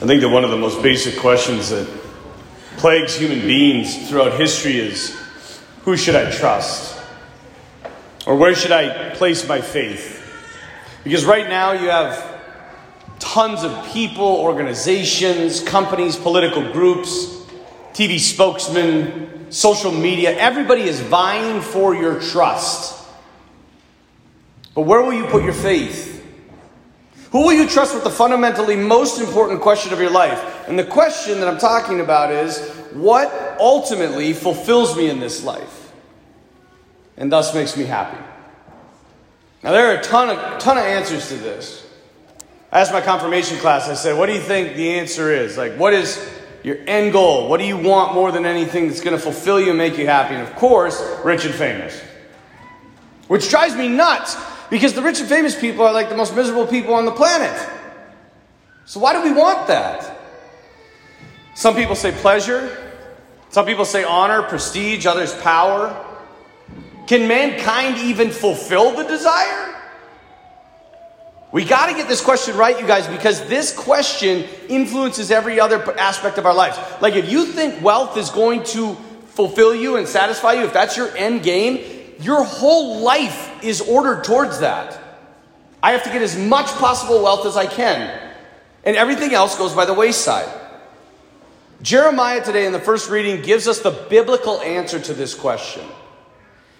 I think that one of the most basic questions that plagues human beings throughout history is who should I trust? Or where should I place my faith? Because right now you have tons of people, organizations, companies, political groups, TV spokesmen, social media. Everybody is vying for your trust. But where will you put your faith? Who will you trust with the fundamentally most important question of your life? And the question that I'm talking about is what ultimately fulfills me in this life and thus makes me happy? Now, there are a ton of, ton of answers to this. I asked my confirmation class, I said, What do you think the answer is? Like, what is your end goal? What do you want more than anything that's going to fulfill you and make you happy? And of course, rich and famous. Which drives me nuts because the rich and famous people are like the most miserable people on the planet. So, why do we want that? Some people say pleasure, some people say honor, prestige, others power. Can mankind even fulfill the desire? We got to get this question right, you guys, because this question influences every other aspect of our lives. Like, if you think wealth is going to fulfill you and satisfy you, if that's your end game, your whole life is ordered towards that. I have to get as much possible wealth as I can, and everything else goes by the wayside. Jeremiah today in the first reading gives us the biblical answer to this question.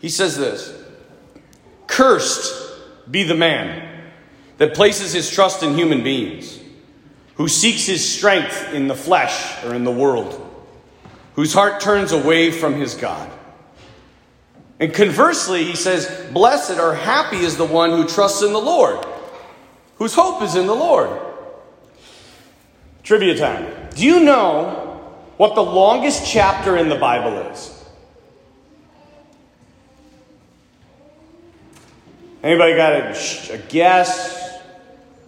He says this Cursed be the man that places his trust in human beings, who seeks his strength in the flesh or in the world, whose heart turns away from his God. And conversely, he says, Blessed or happy is the one who trusts in the Lord, whose hope is in the Lord. Trivia time. Do you know what the longest chapter in the Bible is? Anybody got a, a guess?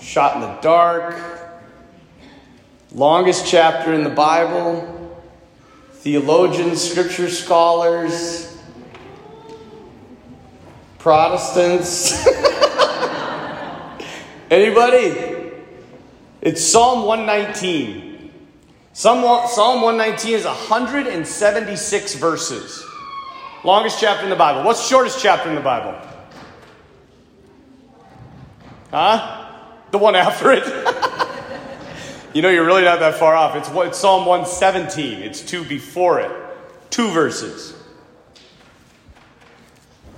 Shot in the dark? Longest chapter in the Bible? Theologians, scripture scholars, Protestants? Anybody? It's Psalm 119. Psalm 119 is 176 verses. Longest chapter in the Bible. What's the shortest chapter in the Bible? Huh? The one after it? you know, you're really not that far off. It's, it's Psalm 117, it's two before it. Two verses.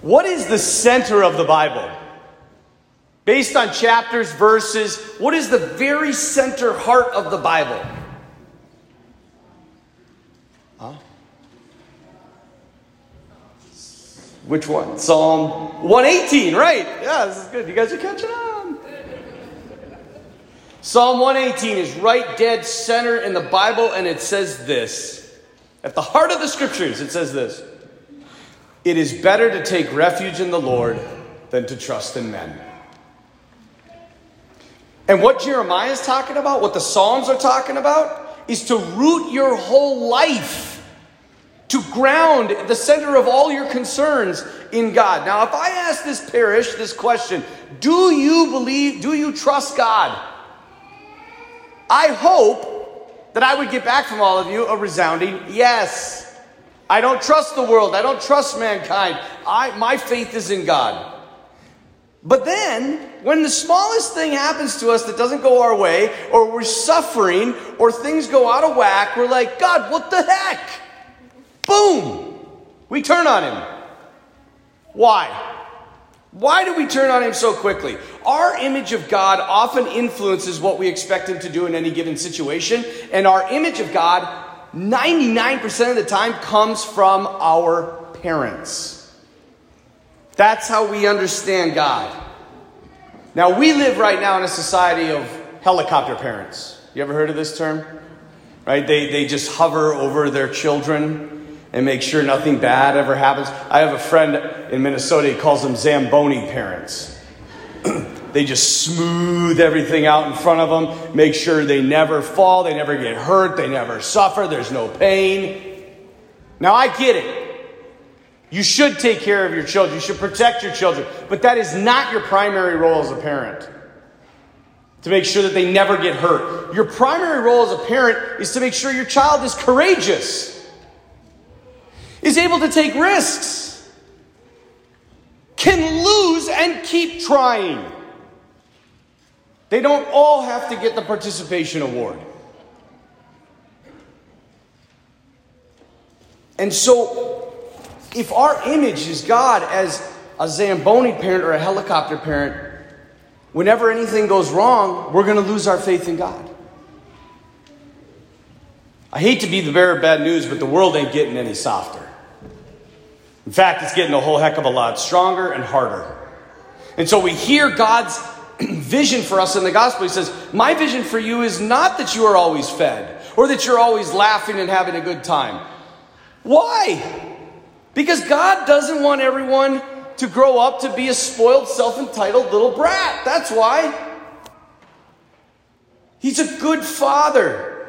What is the center of the Bible? Based on chapters, verses, what is the very center heart of the Bible? Huh? Which one? Psalm 118, right. Yeah, this is good. You guys are catching on. Psalm 118 is right dead center in the Bible, and it says this. At the heart of the scriptures, it says this it is better to take refuge in the Lord than to trust in men. And what Jeremiah is talking about, what the Psalms are talking about, is to root your whole life, to ground the center of all your concerns in God. Now, if I ask this parish this question, do you believe, do you trust God? I hope that I would get back from all of you a resounding yes. I don't trust the world. I don't trust mankind. I, my faith is in God. But then, when the smallest thing happens to us that doesn't go our way, or we're suffering, or things go out of whack, we're like, God, what the heck? Boom! We turn on Him. Why? Why do we turn on Him so quickly? Our image of God often influences what we expect Him to do in any given situation, and our image of God 99% of the time comes from our parents. That's how we understand God. Now, we live right now in a society of helicopter parents. You ever heard of this term? Right? They, they just hover over their children and make sure nothing bad ever happens. I have a friend in Minnesota, he calls them Zamboni parents. They just smooth everything out in front of them, make sure they never fall, they never get hurt, they never suffer, there's no pain. Now, I get it. You should take care of your children, you should protect your children, but that is not your primary role as a parent. To make sure that they never get hurt. your primary role as a parent is to make sure your child is courageous, is able to take risks, can lose and keep trying. They don't all have to get the participation award. And so, if our image is God as a Zamboni parent or a helicopter parent, whenever anything goes wrong, we're going to lose our faith in God. I hate to be the bearer of bad news, but the world ain't getting any softer. In fact, it's getting a whole heck of a lot stronger and harder. And so we hear God's vision for us in the gospel. He says, My vision for you is not that you are always fed or that you're always laughing and having a good time. Why? Because God doesn't want everyone to grow up to be a spoiled, self entitled little brat. That's why. He's a good father.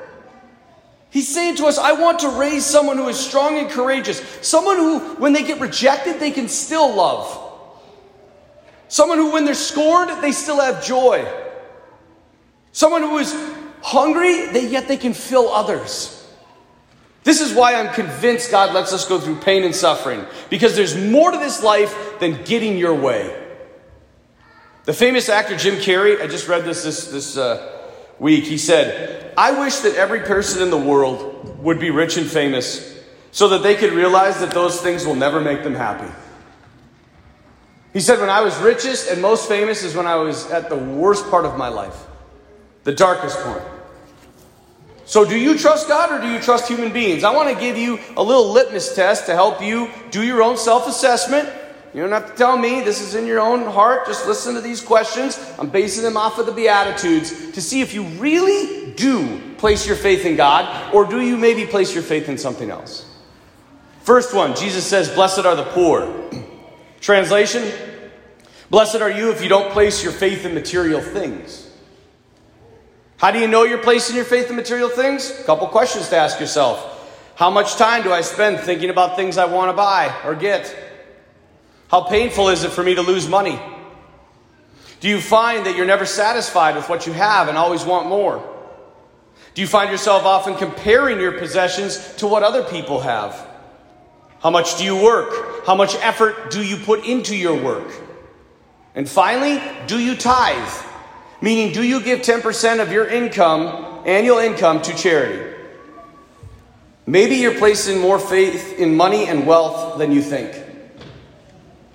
He's saying to us, I want to raise someone who is strong and courageous. Someone who, when they get rejected, they can still love. Someone who, when they're scorned, they still have joy. Someone who is hungry, they, yet they can fill others. This is why I'm convinced God lets us go through pain and suffering, because there's more to this life than getting your way. The famous actor Jim Carrey, I just read this this, this uh, week, he said, I wish that every person in the world would be rich and famous so that they could realize that those things will never make them happy. He said, When I was richest and most famous is when I was at the worst part of my life, the darkest point. So, do you trust God or do you trust human beings? I want to give you a little litmus test to help you do your own self assessment. You don't have to tell me, this is in your own heart. Just listen to these questions. I'm basing them off of the Beatitudes to see if you really do place your faith in God or do you maybe place your faith in something else. First one, Jesus says, Blessed are the poor. Translation Blessed are you if you don't place your faith in material things. How do you know you're placing your faith in material things? A couple questions to ask yourself. How much time do I spend thinking about things I want to buy or get? How painful is it for me to lose money? Do you find that you're never satisfied with what you have and always want more? Do you find yourself often comparing your possessions to what other people have? How much do you work? How much effort do you put into your work? And finally, do you tithe? Meaning, do you give 10% of your income, annual income, to charity? Maybe you're placing more faith in money and wealth than you think.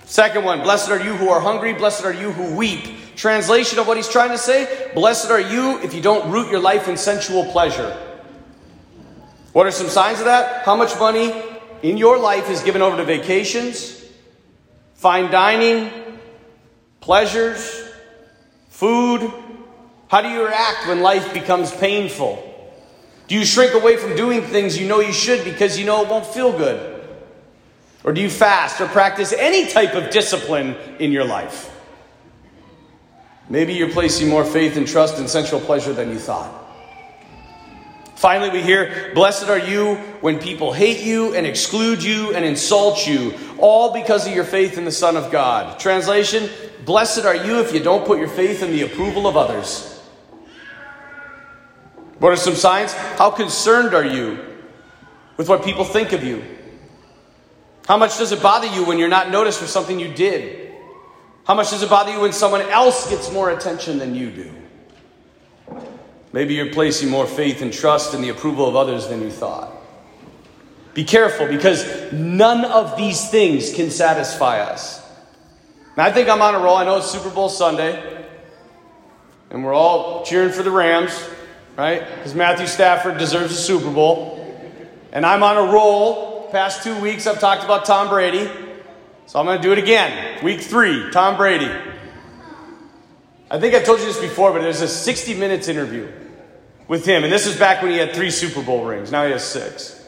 Second one, blessed are you who are hungry, blessed are you who weep. Translation of what he's trying to say Blessed are you if you don't root your life in sensual pleasure. What are some signs of that? How much money in your life is given over to vacations, fine dining, pleasures, Food. How do you react when life becomes painful? Do you shrink away from doing things you know you should because you know it won't feel good? Or do you fast or practice any type of discipline in your life? Maybe you're placing more faith and trust in sensual pleasure than you thought. Finally, we hear, Blessed are you when people hate you and exclude you and insult you, all because of your faith in the Son of God. Translation Blessed are you if you don't put your faith in the approval of others. What are some signs? How concerned are you with what people think of you? How much does it bother you when you're not noticed for something you did? How much does it bother you when someone else gets more attention than you do? Maybe you're placing more faith and trust in the approval of others than you thought. Be careful because none of these things can satisfy us. And I think I'm on a roll. I know it's Super Bowl Sunday, and we're all cheering for the Rams, right? Because Matthew Stafford deserves a Super Bowl. And I'm on a roll. Past two weeks, I've talked about Tom Brady. So I'm going to do it again. Week three, Tom Brady. I think I told you this before, but there's a 60 minutes interview with him. And this is back when he had three Super Bowl rings. Now he has six.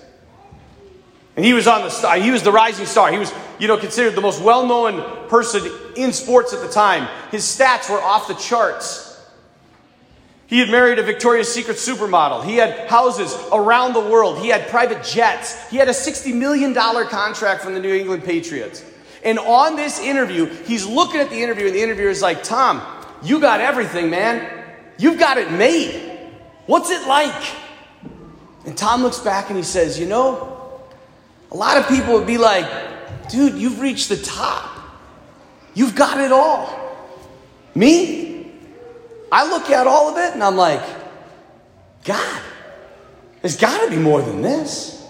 And he was on the star. He was the rising star. He was, you know, considered the most well-known person in sports at the time. His stats were off the charts. He had married a Victoria's Secret supermodel. He had houses around the world. He had private jets. He had a $60 million contract from the New England Patriots. And on this interview, he's looking at the interview, and the interviewer is like, Tom, you got everything, man. You've got it made. What's it like? And Tom looks back and he says, You know, a lot of people would be like, Dude, you've reached the top. You've got it all. Me? I look at all of it and I'm like, God, there's got to be more than this.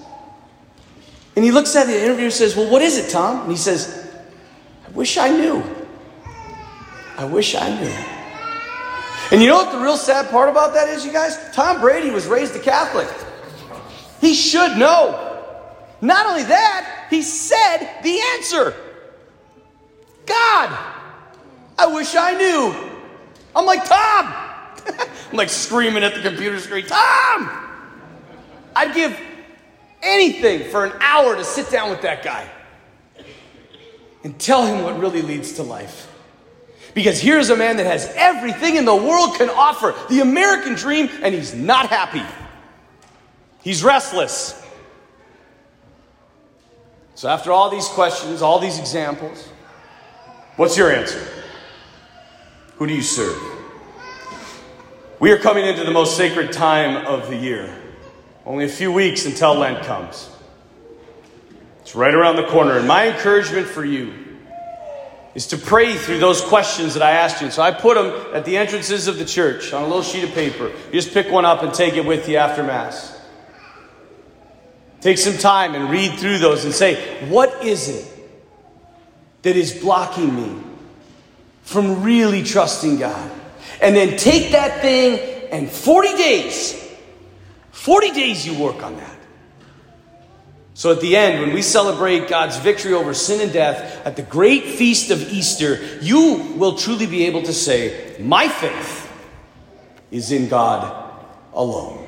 And he looks at the interviewer and says, Well, what is it, Tom? And he says, I wish I knew. I wish I knew. And you know what the real sad part about that is, you guys? Tom Brady was raised a Catholic. He should know. Not only that, he said the answer God, I wish I knew. I'm like, Tom! I'm like screaming at the computer screen, Tom! I'd give anything for an hour to sit down with that guy and tell him what really leads to life. Because here's a man that has everything in the world can offer the American dream, and he's not happy. He's restless. So, after all these questions, all these examples, what's your answer? Who do you serve? We are coming into the most sacred time of the year. Only a few weeks until Lent comes. It's right around the corner. And my encouragement for you is to pray through those questions that I asked you. And so I put them at the entrances of the church on a little sheet of paper. You just pick one up and take it with you after Mass. Take some time and read through those and say, what is it that is blocking me from really trusting God? And then take that thing and 40 days, 40 days you work on that. So at the end, when we celebrate God's victory over sin and death at the great feast of Easter, you will truly be able to say, My faith is in God alone.